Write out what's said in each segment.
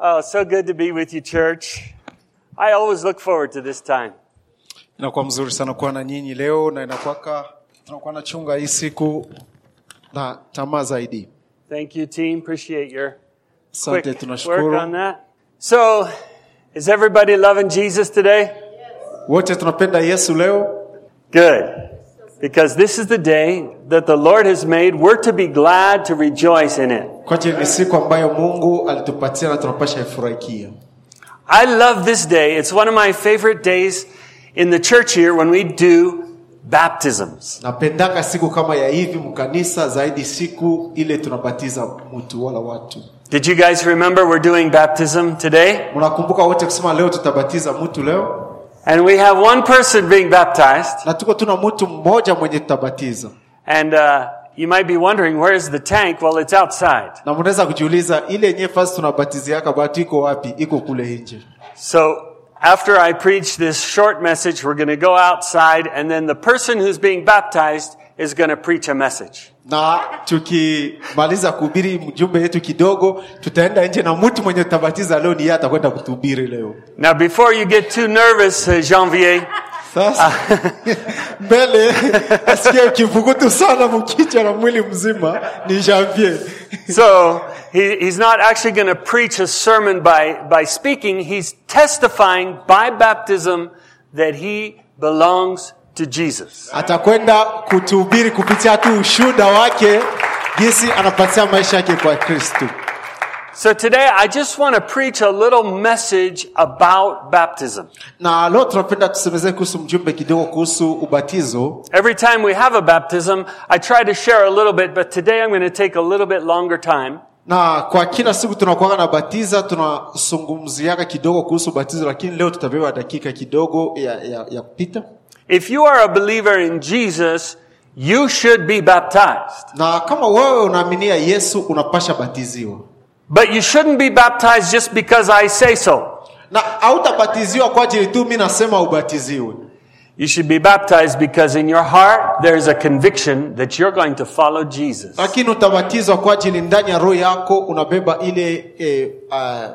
Oh, so good to be with you, church. I always look forward to this time. Inakuwa mzuri sana kuwa na nyinyi leo na tunakuwa na chunga hii siku na tamaa zaidi. Thank you, team. Appreciate your Asante, quick work on that. So, is everybody loving Jesus today? wote. Tunapenda Yesu leo Good. Because this is the day that the Lord has made. We're to be glad to rejoice in it. kwa ni siku ambayo Mungu alitupatia na tunapasha ifurahikia. I love this day. It's one of my favorite days in the church here when we do baptisms. Napendaka siku kama ya hivi mkanisa, zaidi siku ile tunabatiza mtu wala watu. Did you guys remember we're doing baptism today? Mnakumbuka wote kusema leo tutabatiza mtu leo, And we have one person being baptized. na tuko tuna mtu mmoja mwenye tutabatiza, And uh, you might be wondering, where's the tank? Well, it's outside. na mnaweza kujiuliza ile yenyewe fasi tunabatiziaka batu iko wapi? Iko kule nje. So after I preach this short message, we're going to go outside, and then the person who's being baptized is going to preach a message. na tukimaliza kuhubiri mjumbe yetu kidogo, tutaenda nje na mtu mwenye tutabatiza leo ni yeye atakwenda kutuhubiri leo. Now, before you get too nervous, uh, Janvier, Sasa mbele asikie kivukutu sana mkichwa na mwili mzima ni Janvier. so he, he's not actually going to preach a sermon by, by speaking. He's testifying by baptism that he belongs to Jesus. Atakwenda kutuhubiri kupitia tu ushuhuda wake jinsi anapatia maisha yake kwa Kristo. So today I just want to preach a little message about baptism. Na leo tunapenda tusemezee kuhusu mjumbe kidogo kuhusu ubatizo. Every time we have a baptism, I try to share a little bit, but today I'm going to take a little bit longer time. Na kwa kila siku tunakuwa na batiza, tunazungumziaka kidogo kuhusu batizo, lakini leo tutabeba dakika kidogo ya, ya, ya kupita. If you are a believer in Jesus, you should be baptized. Na kama wewe unaaminia Yesu unapasha batiziwa, But you shouldn't be baptized just because I say so. na hautabatiziwa kwa ajili tu mi nasema ubatiziwe. You should be baptized because in your heart there's a conviction that you're going to follow Jesus. lakini utabatizwa kwa ajili ndani ya roho yako unabeba ile e, uh,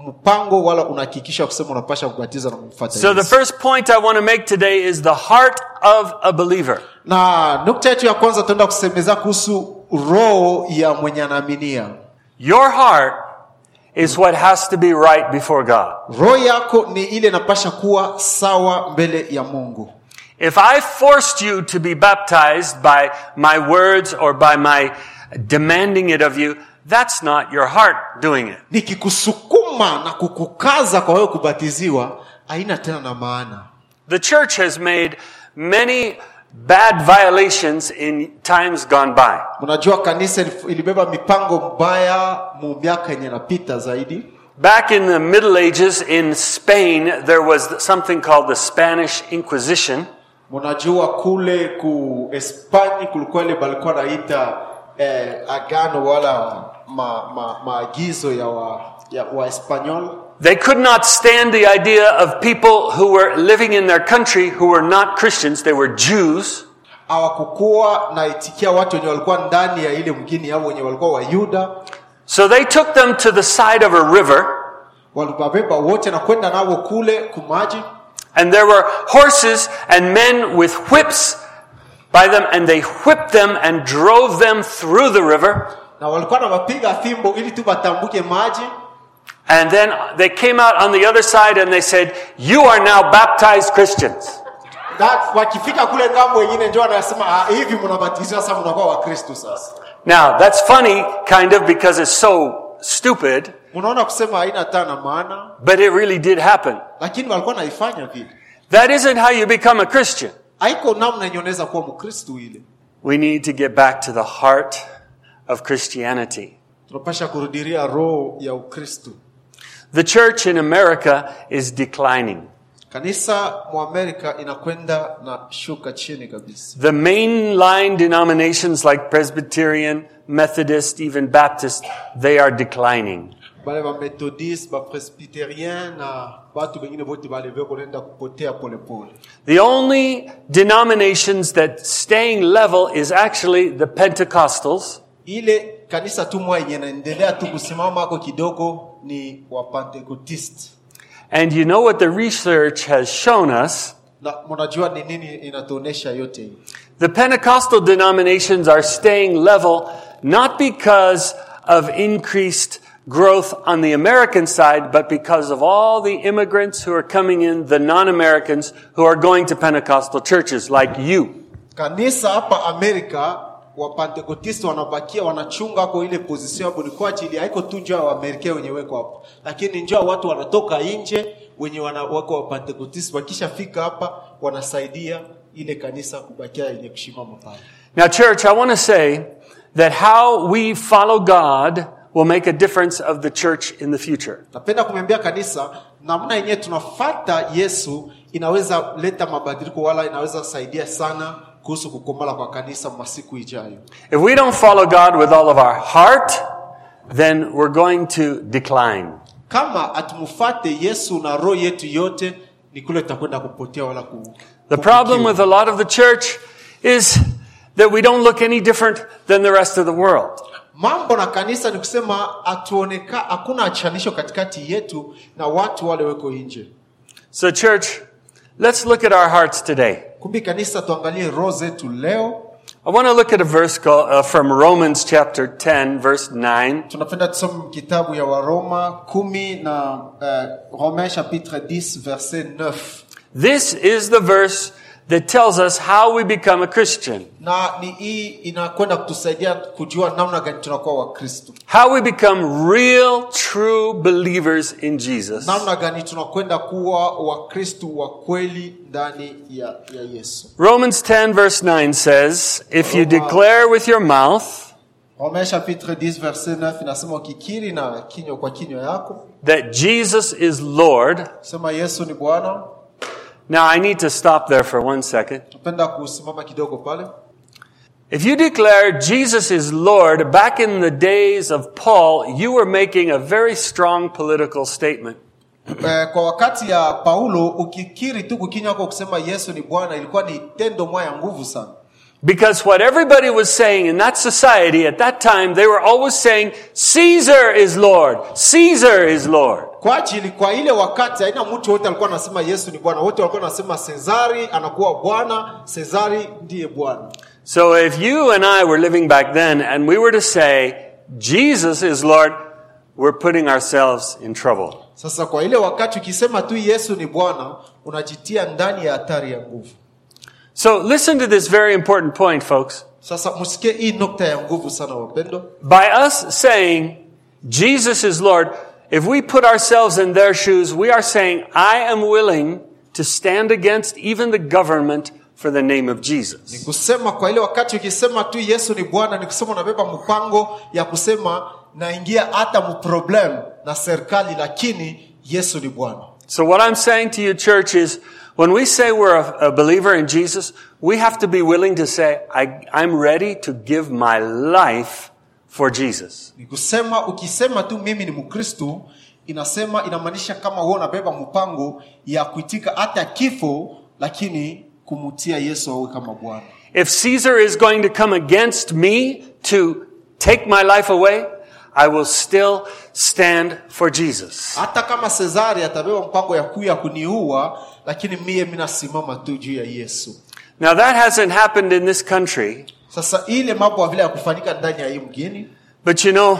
mpango wala unahakikisha kusema unapasha kubatiza na kumfuata So the first point I want to make today is the heart of a believer. Na nukta yetu ya kwanza tutaenda kusemeza kuhusu roho ya mwenye anaaminia. Your heart is what has to be right before God. Roho yako ni ile inapasha kuwa sawa mbele ya Mungu. If I forced you to be baptized by my words or by my demanding it of you, that's not your heart doing it. Nikikusukuma na kukukaza kwa wewe kubatiziwa, haina tena na maana. The church has made many bad violations in times gone by. Mnajua kanisa ilibeba mipango mbaya mu miaka yenye napita zaidi. Back in the Middle Ages in Spain, there was something called the Spanish Inquisition. Mnajua kule ku Espanya kulikuwa ile balikuwa naita eh, agano wala ma, ma, ya wa, Espanyol. They could not stand the idea of people who were living in their country who were not Christians, they were Jews, Hawakukuwa na itikia watu wenye walikuwa ndani ya ile mgini au wenye walikuwa Wayuda, So they took them to the side of a river, walibabeba wote na kwenda nao kule kumaji, and there were horses and men with whips by them, and they whipped them and drove them through the river. na walikuwa na wapiga fimbo ili tu batambuke maji, And then they came out on the other side and they said, You are now baptized Christians. na wakifika kule ngambo wengine ndio wanasema ah, hivi mnabatizwa sasa, mnakuwa Wakristo sasa. Now, that's funny, kind of, because it's so stupid, Unaona kusema haina hata na maana, but it really did happen. lakini walikuwa naifanya vile. That isn't how you become a Christian. haiko namna yenye unaweza kuwa mkristu ile We need to get back to the heart of Christianity. The church in America is declining. kanisa muamerika inakwenda na shuka chini kabisa The mainline denominations like Presbyterian, Methodist, even Baptist, they are declining. bale bamethodiste bapresbyterien na batu bengine bote baleve kunaenda kupotea polepole The only denominations that staying level is actually the Pentecostals, ile kanisa tu mwa yenye naendelea tu kusimama kidogo ni And you know what the research has shown us? na mnajua ni nini inatuonesha yote hii The Pentecostal denominations are staying level not because of increased growth on the American side, but because of all the immigrants who are coming in, the non-Americans who are going to Pentecostal churches like you. kanisa hapa amerika wapentekotisti wanabakia wanachunga ako ile pozisio hapo ni kwa ajili haiko tu njoo waamerika wenye weko hapo lakini njoo ya watu wanatoka nje wenye wana, wako wapantekotista wakishafika hapa wanasaidia ile kanisa kubakia yenye kushimama pale Now, church, I want to say that how we follow God will make a difference of the church in the future. napenda kumwambia kanisa namna yenyewe tunafata yesu inaweza leta mabadiliko wala inaweza saidia sana kuhusu kwa kanisa masiku ijayo If we don't follow God with all of our heart, then we're going to decline. kama yesu na roho yetu yote ni kule tutakwenda kupotea wala ku, The problem with a lot of the church is that we don't look any different than the rest of the world. mambo na kanisa ni kusema atuoneka hakuna achanisho katikati yetu na watu wale weko nje So, church, let's look at our hearts today. kumbi kanisa tuangalie roho zetu leo I want to look at a verse called, uh, from Romans chapter 10, verse 9. tunapenda tusome kitabu ya waroma kumi na uh, romain chapitre 10 verset 9 This is the verse that tells us how we become a Christian, na ni hii inakwenda kutusaidia kujua namna gani tunakuwa wakristo how we become real, true believers in Jesus. namna gani tunakwenda kuwa wakristo wa kweli ndani ya, ya yesu. Romans 10, verse 9 says, If you declare with your mouth romain chapitre 10 verset 9 inasema ukikiri na kinywa kwa kinywa yako. that Jesus is Lord, sema yesu ni bwana now I need to stop there for one second. tupenda kusimama kidogo pale If you declare Jesus is Lord, back in the days of Paul, you were making a very strong political statement. eh, kwa wakati ya paulo ukikiri tu kukinywa kwako kusema yesu ni bwana ilikuwa ni tendo moja ya nguvu sana Because what everybody was saying in that society at that time, they were always saying, Caesar is Lord. Caesar is Lord. kwa ajili kwa ile wakati haina mtu wote alikuwa anasema yesu ni bwana wote walikuwa anasema sezari anakuwa bwana sezari ndiye bwana So if you and I were living back then and we were to say, Jesus is Lord, we're putting ourselves in trouble. sasa kwa ile wakati ukisema tu yesu ni bwana unajitia ndani ya hatari ya nguvu So listen to this very important point, folks. sasa msikie hii nukta ya nguvu sana wapendo By us saying, Jesus is Lord, if we put ourselves in their shoes, we are saying, I am willing to stand against even the government for the name of Jesus. kusema kwa ile wakati ukisema tu yesu ni bwana ni kusema unabeba mpango ya kusema naingia hata mproblem na serikali lakini yesu ni bwana So what I'm saying to you, church, is when we say we're a, a believer in Jesus, we have to be willing to say, I, I'm ready to give my life for Jesus. ni kusema ukisema tu mimi ni mkristu inasema inamaanisha kama wewe unabeba mpango ya kuitika hata kifo lakini kumutia yesu awe kama bwana If Caesar is going to come against me to take my life away, I will still stand for Jesus. hata kama sezari atabeba mpango ya kuya kuniua lakini mie minasimama tu juu ya yesu. Now that hasn't happened in this country, sasa ile mambo ya kufanyika ndani ya hii mgini but you know,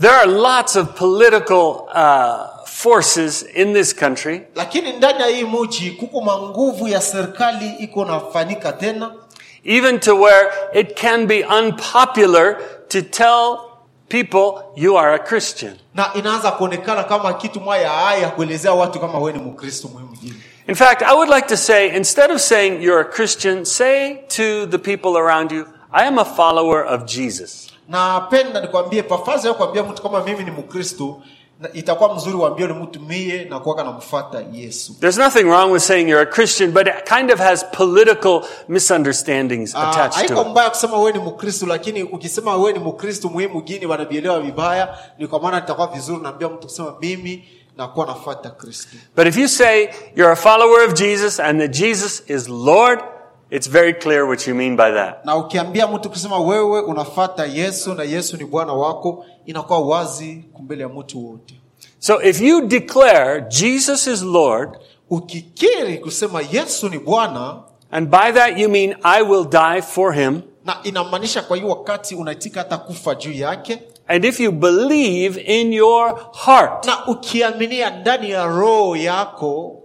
there are lots of political uh, forces in this country. Lakini ndani ya hii muji kuko manguvu ya serikali iko nafanyika tena. Even to where it can be unpopular to tell people you are a Christian. na inaanza kuonekana kama kitu moja ya haya kuelezea watu kama wewe ni mkristo mjini In fact, I would like to say, instead of saying you're a Christian, say to the people around you, I am a follower of Jesus. napenda nikwambie pafazi ya kuambia mtu kama mimi ni mkristo na itakuwa mzuri uambie ni mtu mie na kuwaka yesu There's nothing wrong with saying you're a Christian, but it kind of has political misunderstandings Ah, attached haiko to it. mbaya kusema wewe ni mkristo lakini ukisema wewe ni mkristo muhimu gini wanavielewa vibaya ni kwa maana itakuwa vizuri naambia mtu kusema mimi nakuwa nafuata kristo But if you say you're a follower of Jesus and that Jesus is Lord, it's very clear what you mean by that. na ukiambia mtu kusema wewe unafata yesu na yesu ni bwana wako inakuwa wazi kumbele ya mtu wote So if you declare Jesus is Lord, ukikiri kusema yesu ni bwana and by that you mean I will die for him, na inamaanisha kwa hiyo wakati unaitika hata kufa juu yake and if you believe in your heart, na ukiaminia ndani ya roho yako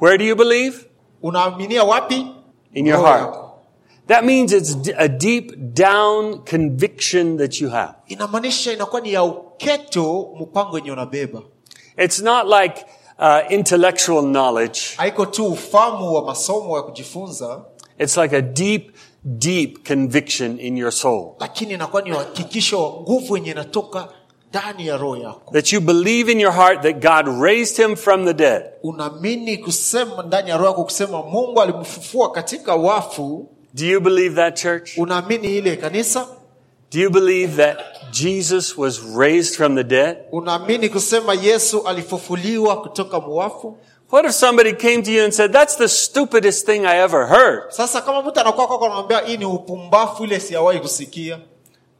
where do you believe? unaaminia wapi In your heart. yako. That means it's a deep down conviction that you have. inamaanisha inakuwa ni ya uketo mpango yenye unabeba It's not like uh, intellectual knowledge. haiko tu ufamu wa masomo ya kujifunza It's like a deep, deep conviction in your soul lakini inakuwa ni uhakikisho wa nguvu yenye inatoka ndani ya roho yako that you believe in your heart that God raised him from the dead. unaamini kusema ndani ya roho yako kusema mungu alimfufua katika wafu Do you believe that, church? unaamini ile kanisa Do you believe that Jesus was raised from the dead? unaamini kusema yesu alifufuliwa kutoka muwafu What if somebody came to you and said, That's the stupidest thing I ever heard? sasa kama mtu anakuwa kwako anamwambia hii ni upumbafu ile siyawahi kusikia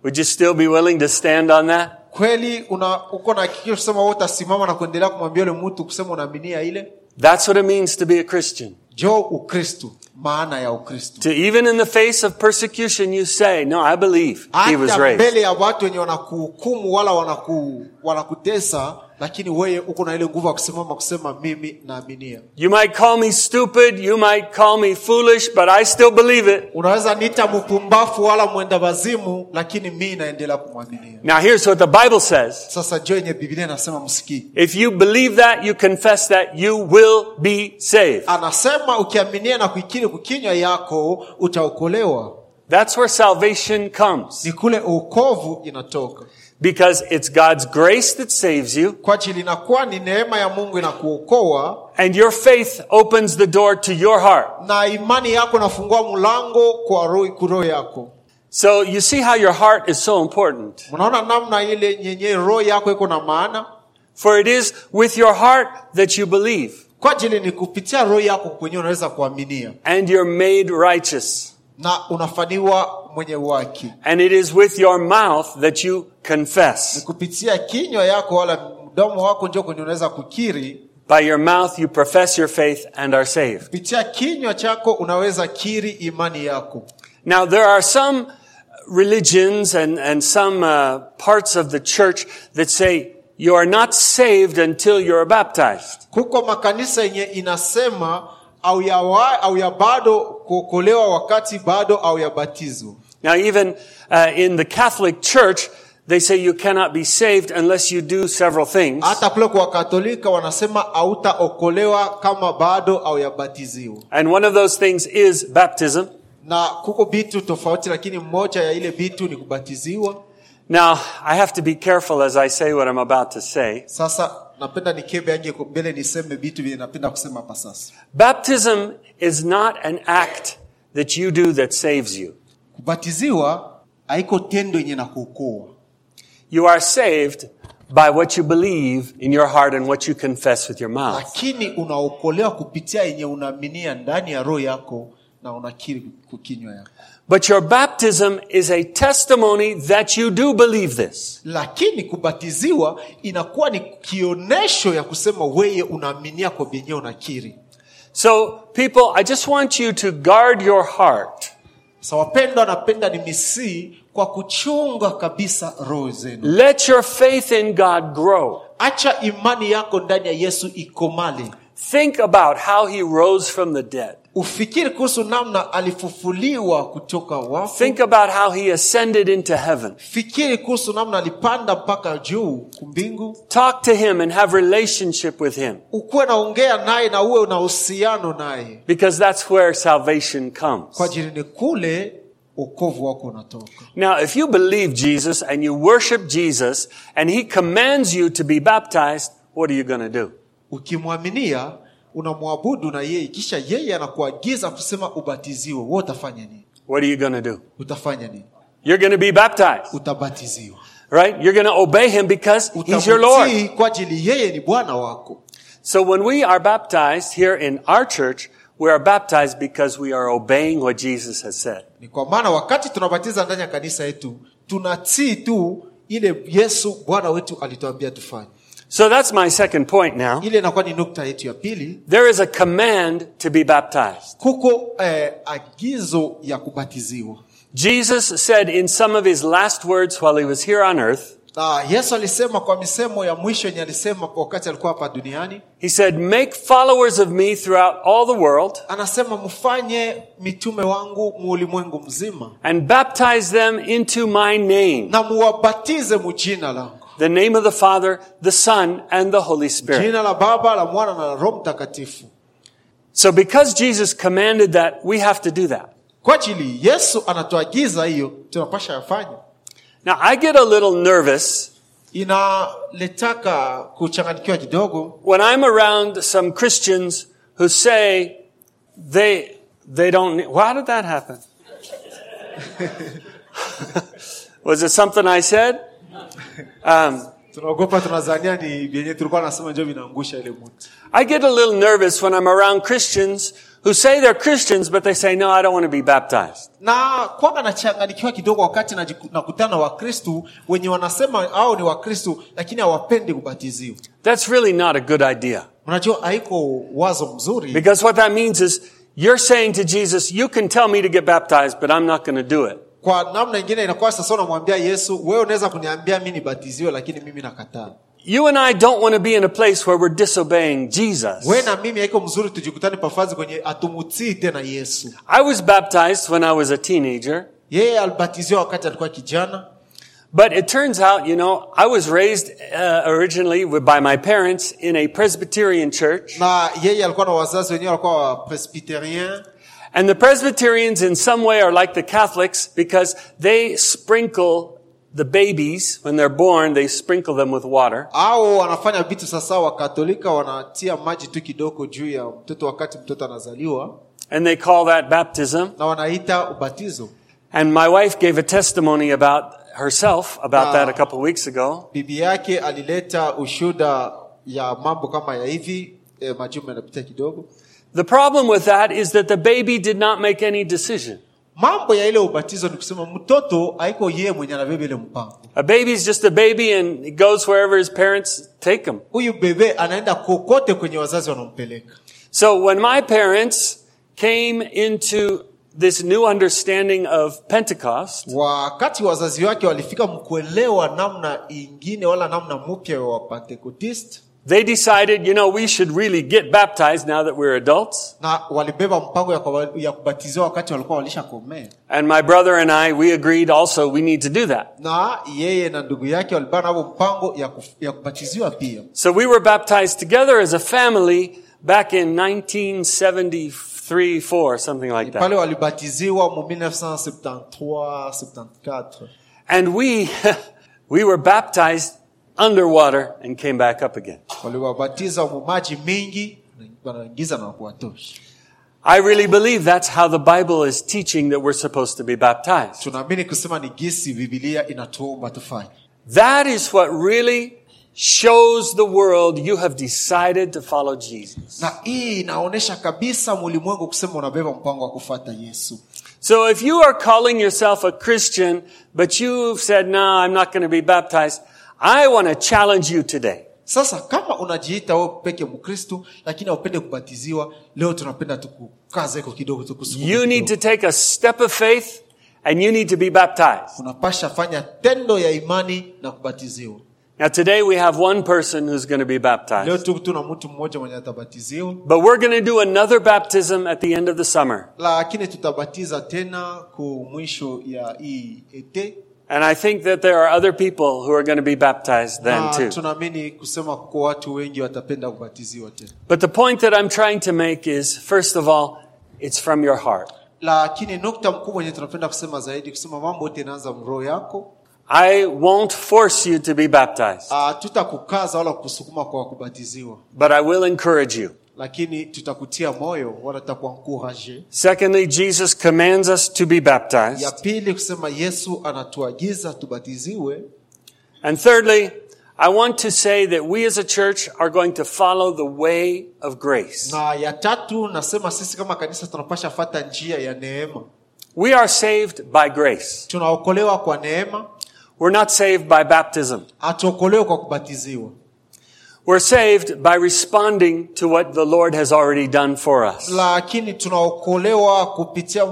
Would you still be willing to stand on that? kweli una uko na hakikisho kusema wewe utasimama na kuendelea kumwambia yule mtu kusema unaaminia ile That's what it means to be a Christian. jo ukristu maana ya ukristu To even in the face of persecution, you say, No, I believe he was hata raised. mbele ya watu wenye wanakuhukumu wala wanaku, wanakutesa lakini wewe uko na ile nguvu ya kusimama kusema mimi naaminia You might call me stupid, you might call me foolish, but I still believe it. unaweza nita mpumbafu wala mwenda wazimu lakini mi naendelea kumwaminia Now here's what the Bible says. sasa jo yenye biblia inasema msikii If you believe that, you confess that, you will be saved. anasema ukiaminia na kuikiri kukinywa yako utaokolewa That's where salvation comes. ni kule uokovu inatoka Because it's God's grace that saves you, kwa ajili inakuwa ni neema ya mungu inakuokoa and your faith opens the door to your heart. na imani yako inafungua mlango kwa roho yako So you see how your heart is so important. mnaona namna ile nyenye roho yako iko na maana For it is with your heart that you believe, kwa ajili ni kupitia roho yako kwenyewe unaweza kuaminia and you're made righteous. Na unafaniwa mwenye haki And it is with your mouth that you ni confess. kupitia kinywa yako wala mdomo wako ndio kwenye unaweza kukiri By your mouth you profess your faith and are saved. kupitia kinywa chako unaweza kiri imani yako Now there are some religions and, and some uh, parts of the church that say you are not saved until you're baptized. kuko makanisa yenye inasema au ya, wa, au ya bado kuokolewa wakati bado au ya batizo Now even uh, in the Catholic Church, they say you cannot be saved unless you do several things. hata kule kwa wakatolika wanasema hautaokolewa kama bado au yabatiziwa And one of those things is baptism. na kuko vitu tofauti lakini mmoja ya ile vitu ni kubatiziwa Now, I have to be careful as I say what I'm about to say. sasa napenda nikebe ange mbele niseme vitu vile napenda kusema hapa sasa Baptism is not an act that you do that saves you. kubatiziwa haiko tendo yenye na You are saved by what you believe in your heart and what you confess with your mouth. lakini unaokolewa kupitia yenye unaaminia ndani ya roho yako na unakiri kukinywa yako But your baptism is a testimony that you do believe this. lakini kubatiziwa inakuwa ni kionesho ya kusema weye unaaminia kwa vyenyewe unakiri So, people, I just want you to guard your heart. sa wapendwa napenda ni misii kwa kuchunga kabisa roho zenu Let your faith in God grow. acha imani yako ndani ya yesu ikomale Think about how he rose from the dead. Ufikiri kuhusu namna alifufuliwa kutoka wafu Think about how he ascended into heaven. fikiri kuhusu namna alipanda mpaka juu kumbingu Talk to him and have relationship with him ukuwe naongea naye na uwe una uhusiano naye because that's where salvation comes. kwa ajili ni kule ukovu wako unatoka Now, if you believe Jesus and you worship Jesus and he commands you to be baptized, what are you going to do? ukimwaminia unamwabudu na yeye kisha yeye anakuagiza kusema ubatiziwe wewe utafanya nini What are you going to do? utafanya nini You're going to be baptized, utabatiziwa right? You're going to obey him because he's your Lord. kwa ajili yeye ni bwana wako So when we are baptized here in our church, we are baptized because we are obeying what Jesus has said. ni kwa maana wakati tunabatiza ndani ya kanisa yetu tunatii tu ile yesu bwana wetu alituambia tufanye So that's my second point now. ile inakuwa ni nukta yetu ya pili There is a command to be baptized. kuko eh, agizo ya kubatiziwa Jesus said in some of his last words while he was here on earth, na yesu alisema kwa misemo ya mwisho yenye alisema wakati alikuwa hapa duniani he said, make followers of me throughout all the world anasema mfanye mitume wangu muulimwengu mzima and baptize them into my name. na muwabatize mujina langu The name of the Father, the Son, and the Holy Spirit. jina la baba la mwana na roho mtakatifu So because Jesus commanded that, we have to do that. kwa ajili yesu anatuagiza hiyo tunapasha yafanya Now I get a little nervous inaletaka kuchanganikiwa kidogo when I'm around some Christians who say they, they don't need, why did that happen? Was it something I said? Um, tunaogopa tunazania ni vyenye tulikuwa nasema njo vinaangusha ile mti I get a little nervous when I'm around Christians who say they're Christians, but they say, no, I don't want to be baptized. na kwanga nachanganikiwa kidogo wakati najiku- nakutana na wakristu wenye wanasema au ni wakristu lakini hawapendi kubatiziwa That's really not a good idea. unajua haiko wazo mzuri Because what that means is you're saying to Jesus, you can tell me to get baptized, but I'm not going to do it. Kwa namna ingine inakuwa sasa unamwambia yesu wewe unaweza kuniambia mi nibatiziwe lakini mimi nakataa. You and I don't want to be in a place where we're disobeying Jesus. wewe na mimi haiko mzuri tujikutane pafazi kwenye atumutii tena yesu. I was baptized when I was a teenager, yeye alibatiziwa wakati alikuwa kijana. But it turns out, you know, I was raised uh, originally with- by my parents in a Presbyterian church, na yeye alikuwa na wazazi wenyewe walikuwa wa presbyterien and the Presbyterians in some way are like the Catholics because they sprinkle the babies when they're born, they sprinkle them with water. au wanafanya vitu sasa wakatolika wanatia maji tu kidogo juu ya mtoto wakati mtoto anazaliwa And they call that baptism. na wanaita ubatizo And my wife gave a testimony about herself about that a couple of weeks ago. bibi yake alileta ushuda ya mambo kama ya hivi eh, majuma yanapita kidogo The problem with that is that the baby did not make any decision. mambo ya ile ubatizo ni kusema mtoto haiko yeye mwenye anabeba ile mpango A baby's just a baby and he goes wherever his parents take him. huyu bebe anaenda kokote kwenye wazazi wanampeleka So when my parents came into this new understanding of Pentecost, wakati wazazi wake walifika mkuelewa namna ingine wala namna mpya wa they decided, you know, we should really get baptized now that we're adults. na walibeba mpango ya, kwa- ya kubatiziwa wakati walikuwa walishakomea And my brother and I, we agreed also we need to do that. na yeye na ndugu yake walibana navo mpango ya, kuf, ya kubatiziwa pia So we were baptized together as a family back in 1973, 4, something like that. walibatiziwa mu 1973 74 And we, we were baptized underwater and came back up again. waliwabatiza mu maji mingi wanaingiza na kuwatosha I really believe that's how the Bible is teaching that we're supposed to be baptized. tunaamini kusema ni gisi bibilia inatuomba tufanye That is what really shows the world you have decided to follow Jesus. na hii inaonyesha kabisa mulimwengu kusema unabeba mpango wa kufata yesu So if you are calling yourself a Christian, but you've said, no, I'm not going to be baptized, I want to challenge you today. sasa kama unajiita wewe peke mkristu lakini haupende kubatiziwa leo tunapenda tukukaza iko kidogo You need to take a step of faith and you need to be baptized. unapasha fanya tendo ya imani na kubatiziwa Now today we have one person who's going to be leo baptized. tu tuna mtu mmoja mwenye atabatiziwa But we're going to do another baptism at the end of the summer. lakini tutabatiza tena ku mwisho ya hii ete And I think that there are other people who are going to be baptized then too. tunaamini kusema kuko watu wengi watapenda kubatiziwa tena But the point that I'm trying to make is, first of all, it's from your heart. lakini nukta mkubwa yenye tunapenda kusema zaidi kusema mambo yote inaanza mroho yako I won't force you to be baptized, ah, tutakukaza wala kusukuma kwa kubatiziwa but I will encourage you. Lakini tutakutia moyo wala tutakuankuraje Secondly, Jesus commands us to be ya baptized. pili kusema yesu anatuagiza tubatiziwe And thirdly, I want to say that we as a church are going to follow the way of grace. na ya tatu nasema sisi kama kanisa tunapasha fata njia ya neema We are saved by grace. tunaokolewa kwa neema We're not saved by baptism. kwa kubatiziwa We're saved by responding to what the Lord has already done for us. lakini tunaokolewa kupitia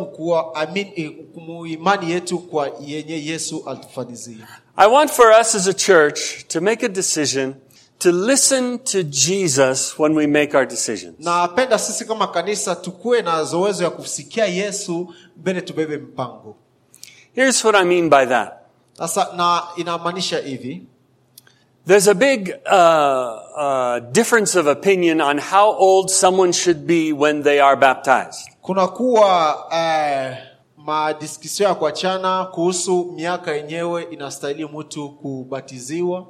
eh, imani yetu kwa yenye yesu alitufanyizia I want for us as a church to make a decision to listen to Jesus when we make our decisions. napenda sisi kama kanisa tukuwe na zoezo ya kusikia yesu mbele tubebe mpango Here's what I mean by that. sasa na inamaanisha hivi There's a big uh, uh, difference of opinion on how old someone should be when they are baptized. kunakuwa madiskisio ya kuachana kuhusu miaka yenyewe inastahili mtu kubatiziwa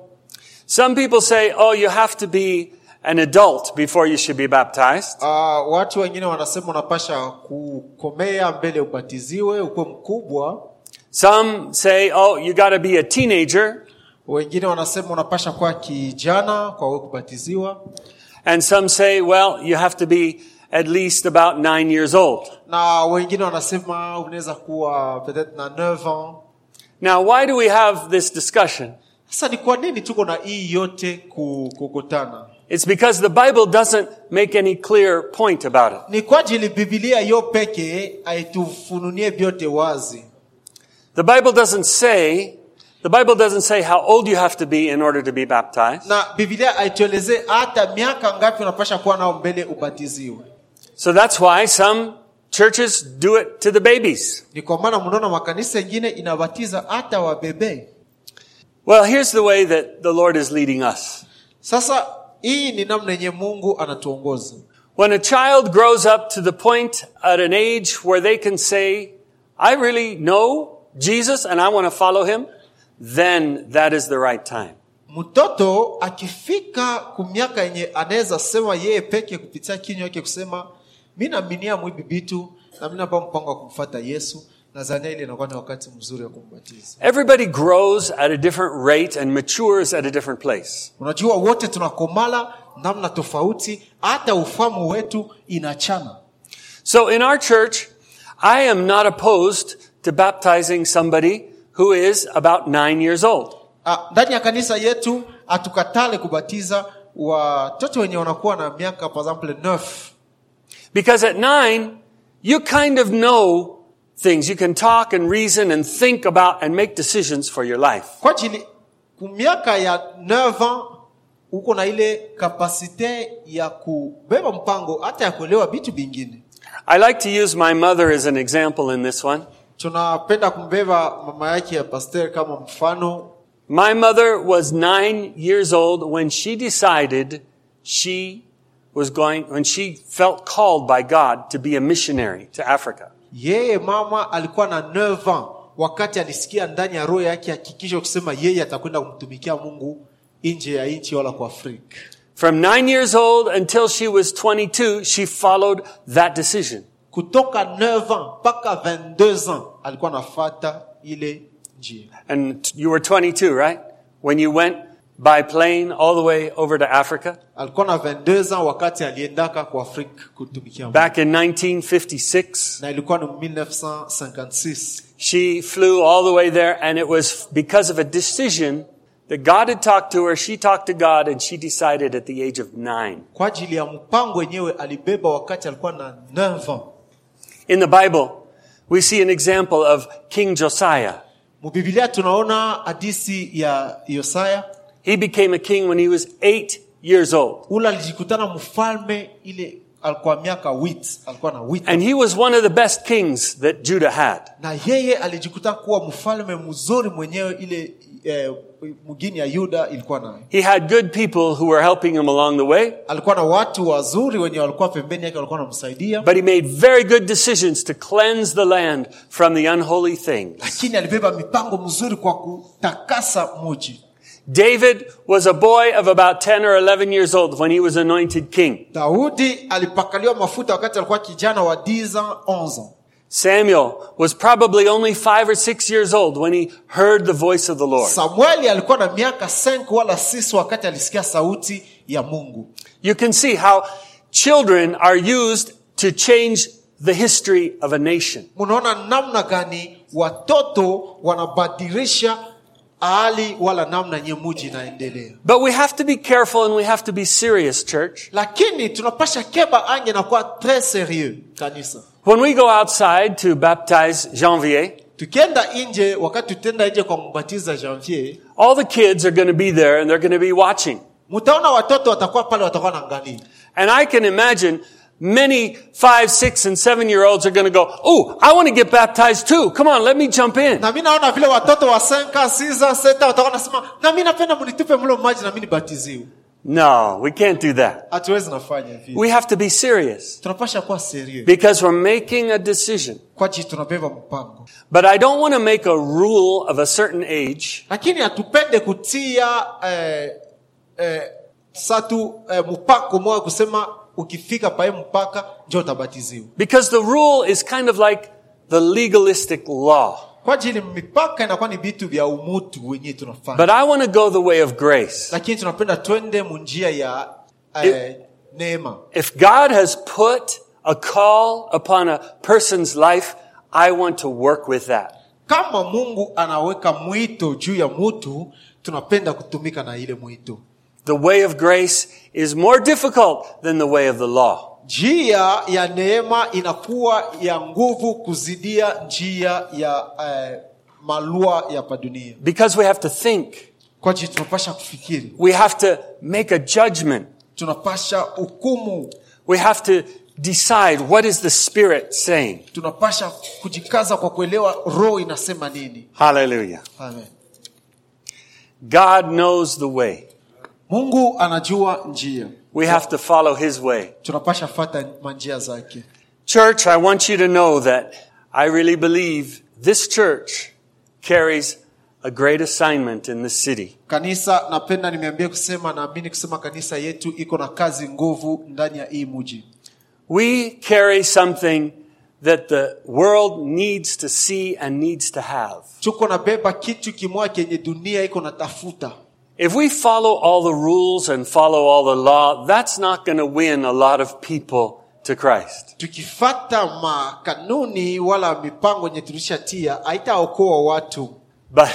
Some people say, oh, you have to be an adult before you should be baptized. uh, watu wengine wanasema unapasha kukomea mbele ubatiziwe ukuwe mkubwa Some say, oh, you got to be a teenager. Wengine wanasema unapasha kuwa kijana kwa wewe kubatiziwa And some say, well, you have to be at least about nine years old. na wengine wanasema unaweza kuwa peut-être na 9 ans Now, why do we have this discussion? sasa ni kwa nini tuko na hii yote kukutana It's because the Bible doesn't make any clear point about it. ni kwa ajili bibilia yo peke aitufununie vyote wazi The Bible doesn't say, the Bible doesn't say how old you have to be in order to be baptized. na bibilia aituelezee hata miaka ngapi unapasha kuwa nao mbele ubatiziwe So that's why some churches do it to the babies. ni kwa maana mnaona makanisa ingine inabatiza hata wabebe Well, here's the way that the Lord is leading us. sasa hii ni namna yenye mungu anatuongoza When a child grows up to the point at an age where they can say, I really know Jesus and I want to follow him, then that is the right time. mtoto akifika kumiaka yenye anaweza sema yeye peke kupitia kinywa yake kusema mi naaminia mwibi bitu na mi napa mpango wa kumfata yesu ile inakuwa ni wakati mzuri wa kumbatiza Everybody grows at a different rate and matures at a different place. unajua wote tunakomala namna tofauti hata ufamu wetu inachana So in our church, I am not opposed to baptizing somebody who is about nine years old. Ah, ndani ya kanisa yetu hatukatale kubatiza watoto wenye wanakuwa na miaka par exemple 9 Because at nine, you kind of know things. You can talk and reason and think about and make decisions for your life. kwa ajili kumiaka ya 9 uko na ile kapasite ya kubeba mpango hata ya kuelewa vitu vingine I like to use my mother as an example in this one. Tunapenda kumbeba mama yake ya kama mfano My mother was nine years old when she decided she was going, when she felt called by God to be a missionary to Africa. yeye mama alikuwa na 9 ans wakati alisikia ndani ya roho yake hakikisho kusema yeye atakwenda kumtumikia mungu nje ya nchi wala kwa afrika From nine years old until she was 22, she followed that decision. Kutoka 9 ans mpaka 22 ans alikuwa anafata ile njia And you were 22, right? When you went by plane all the way over to Africa alikuwa na 22 ans wakati aliendaka kwa afrika kutumikia back in 1956. na ilikuwa ni 1956 She flew all the way there and it was because of a decision that God had talked to her. She talked to God and she decided at the age of nine. kwa ajili ya mpango wenyewe alibeba wakati alikuwa na 9 ans In the Bible, we see an example of King Josiah. mubibilia tunaona hadisi ya yosaya He became a king when he was eight years old. ule alijikutana mfalme ile alikuwa miaka wit alikuwa na wit And he was one of the best kings that Judah had. na yeye alijikuta kuwa mfalme mzuri mwenyewe ile eh, mgini ya yuda ilikuwa nayo He had good people who were helping him along the way, alikuwa na watu wazuri wenye walikuwa pembeni yake walikuwa wanamsaidia but he made very good decisions to cleanse the land from the unholy things. lakini alibeba mipango mzuri kwa kutakasa muji David was a boy of about 10 or 11 years old when he was anointed king. daudi alipakaliwa mafuta wakati alikuwa kijana wa 10 11 Samuel was probably only five or six years old when he heard the voice of the Lord. samueli alikuwa na miaka 5 wala 6 wakati alisikia sauti ya mungu You can see how children are used to change the history of a nation. munaona namna gani watoto wanabadilisha hali wala namna nye muji inaendelea But we have to be careful and we have to be serious, church. lakini tunapasha keba ange na kuwa tres serieux kanisa When we go outside to baptize Janvier, tukienda nje wakati tutenda nje kwa mbatiza janvier all the kids are going to be there and they're going to be watching. mtaona watoto watakuwa pale watakuwa naangalia And I can imagine many five, six, and seven year olds are going to go, Oh, I want to get baptized too. Come on, let me jump in. na mi naona vile watoto wa senka sisa seta watakuwa nasema na mi napenda munitupe mlo maji na mi nibatiziwe No, we can't do that. hatuwezi nafanya vile We have to be serious tunapasha kuwa serieux because we're making a decision. kwaji tunabeba mpango But I don't want to make a rule of a certain age lakini hatupende kutia eh, eh, satu eh, mpako moja kusema ukifika pae mpaka njo utabatiziwa because the rule is kind of like the legalistic law. kwa ajili mipaka inakuwa ni vitu vya umutu wenyewe tunafanya But I want to go the way of grace. lakini tunapenda twende munjia ya eh, neema If God has put a call upon a person's life, I want to work with that. kama mungu anaweka mwito juu ya mutu tunapenda kutumika na ile mwito The way of grace is more difficult than the way of the law. njia ya neema inakuwa ya nguvu kuzidia njia ya eh, malua ya padunia Because we have to think. kwa ajili tunapasha kufikiri We have to make a judgment. tunapasha hukumu We have to decide what is the Spirit saying. tunapasha kujikaza kwa kuelewa roho inasema nini Hallelujah. Amen. God knows the way. Mungu anajua njia We have to follow His way. tunapasha fata manjia zake Church, I want you to know that I really believe this church carries a great assignment in this city. kanisa napenda nimeambia kusema naamini kusema kanisa yetu iko na kazi nguvu ndani ya hii muji We carry something that the world needs to see and needs to have. tuko nabeba kitu kimoja kenye dunia iko natafuta If we follow all the rules and follow all the law, that's not going to win a lot of people to Christ. tukifata makanuni wala mipango yenye tulishatia haitaokoa watu But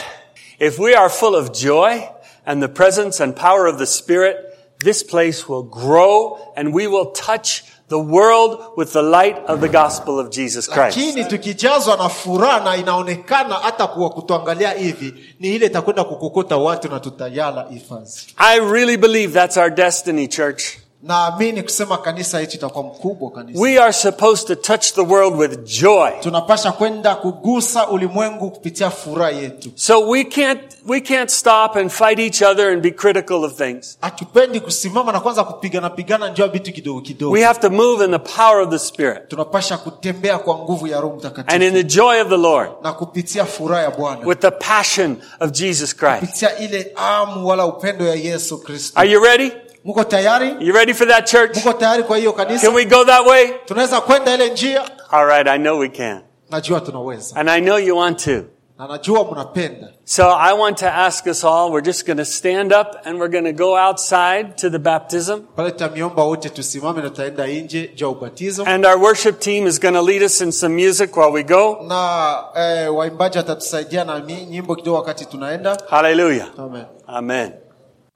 if we are full of joy and the presence and power of the Spirit, this place will grow and we will touch the world with the light of the gospel of Jesus Christ. lakini tukijazwa na furaha na inaonekana hata kuwa kutuangalia hivi ni ile itakwenda kukokota watu na tutayala hifadhi I really believe that's our destiny, church. Naamini kusema kanisa yetu itakuwa mkubwa kanisa We are supposed to touch the world with joy. tunapasha kwenda kugusa ulimwengu kupitia furaha yetu So we can't, we can't stop and fight each other and be critical of things. hatupendi kusimama na kwanza kupigana pigana njua vitu kidogo kidogo We have to move in the power of the Spirit tunapasha kutembea kwa nguvu ya roho and in the joy of the Lord na kupitia furaha ya bwana with the passion of Jesus Christ. kupitia ile amu wala upendo ya yesu kristo Are you ready? Mko tayari You ready for that church? mko tayari kwa hiyo Can we go that way? tunaweza kwenda ile njia All right, I know we can. najua tunaweza And I know you want to. na najua mnapenda So I want to ask us all, we're just going to stand up and we're going to go outside to the baptism. pale tamiomba wote tusimame na tutaenda nje juu ya ubatizo And our worship team is going to lead us in some music while we go. eh, waimbaji watatusaidia na mi- nyimbo kidogo wakati tunaenda Hallelujah. Amen. Amen.